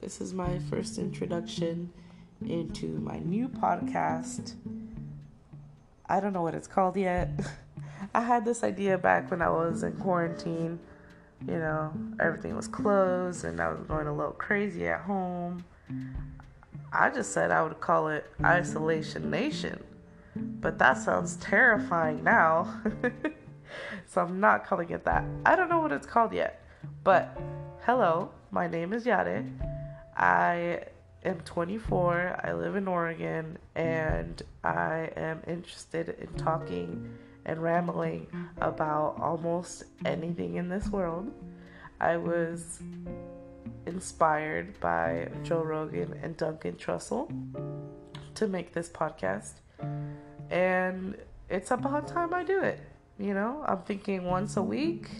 This is my first introduction into my new podcast. I don't know what it's called yet. I had this idea back when I was in quarantine. You know, everything was closed and I was going a little crazy at home. I just said I would call it Isolation Nation. But that sounds terrifying now. so I'm not calling it that. I don't know what it's called yet. But hello, my name is Yare. I am 24. I live in Oregon and I am interested in talking and rambling about almost anything in this world. I was inspired by Joe Rogan and Duncan Trussell to make this podcast. And it's about time I do it. You know, I'm thinking once a week,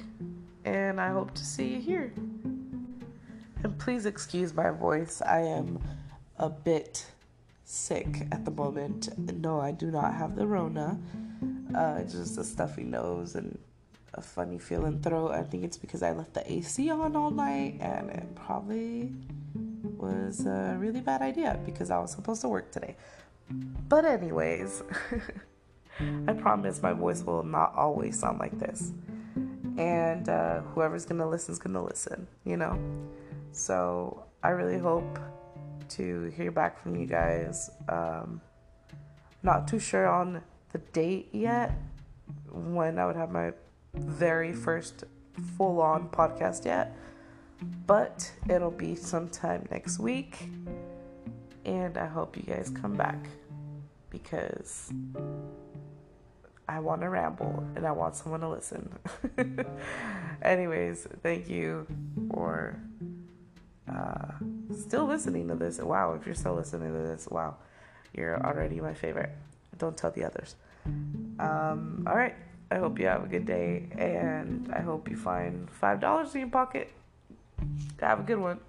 and I hope to see you here. And please excuse my voice. I am a bit sick at the moment. No, I do not have the Rona. Uh, just a stuffy nose and a funny feeling throat. I think it's because I left the AC on all night, and it probably was a really bad idea because I was supposed to work today. But, anyways, I promise my voice will not always sound like this. And uh, whoever's gonna listen is gonna listen, you know? So I really hope to hear back from you guys. Um, not too sure on the date yet when I would have my very first full on podcast yet, but it'll be sometime next week. And I hope you guys come back because I want to ramble and I want someone to listen. Anyways, thank you for uh, still listening to this. Wow, if you're still listening to this, wow, you're already my favorite. Don't tell the others. Um, all right. I hope you have a good day and I hope you find $5 in your pocket. Have a good one.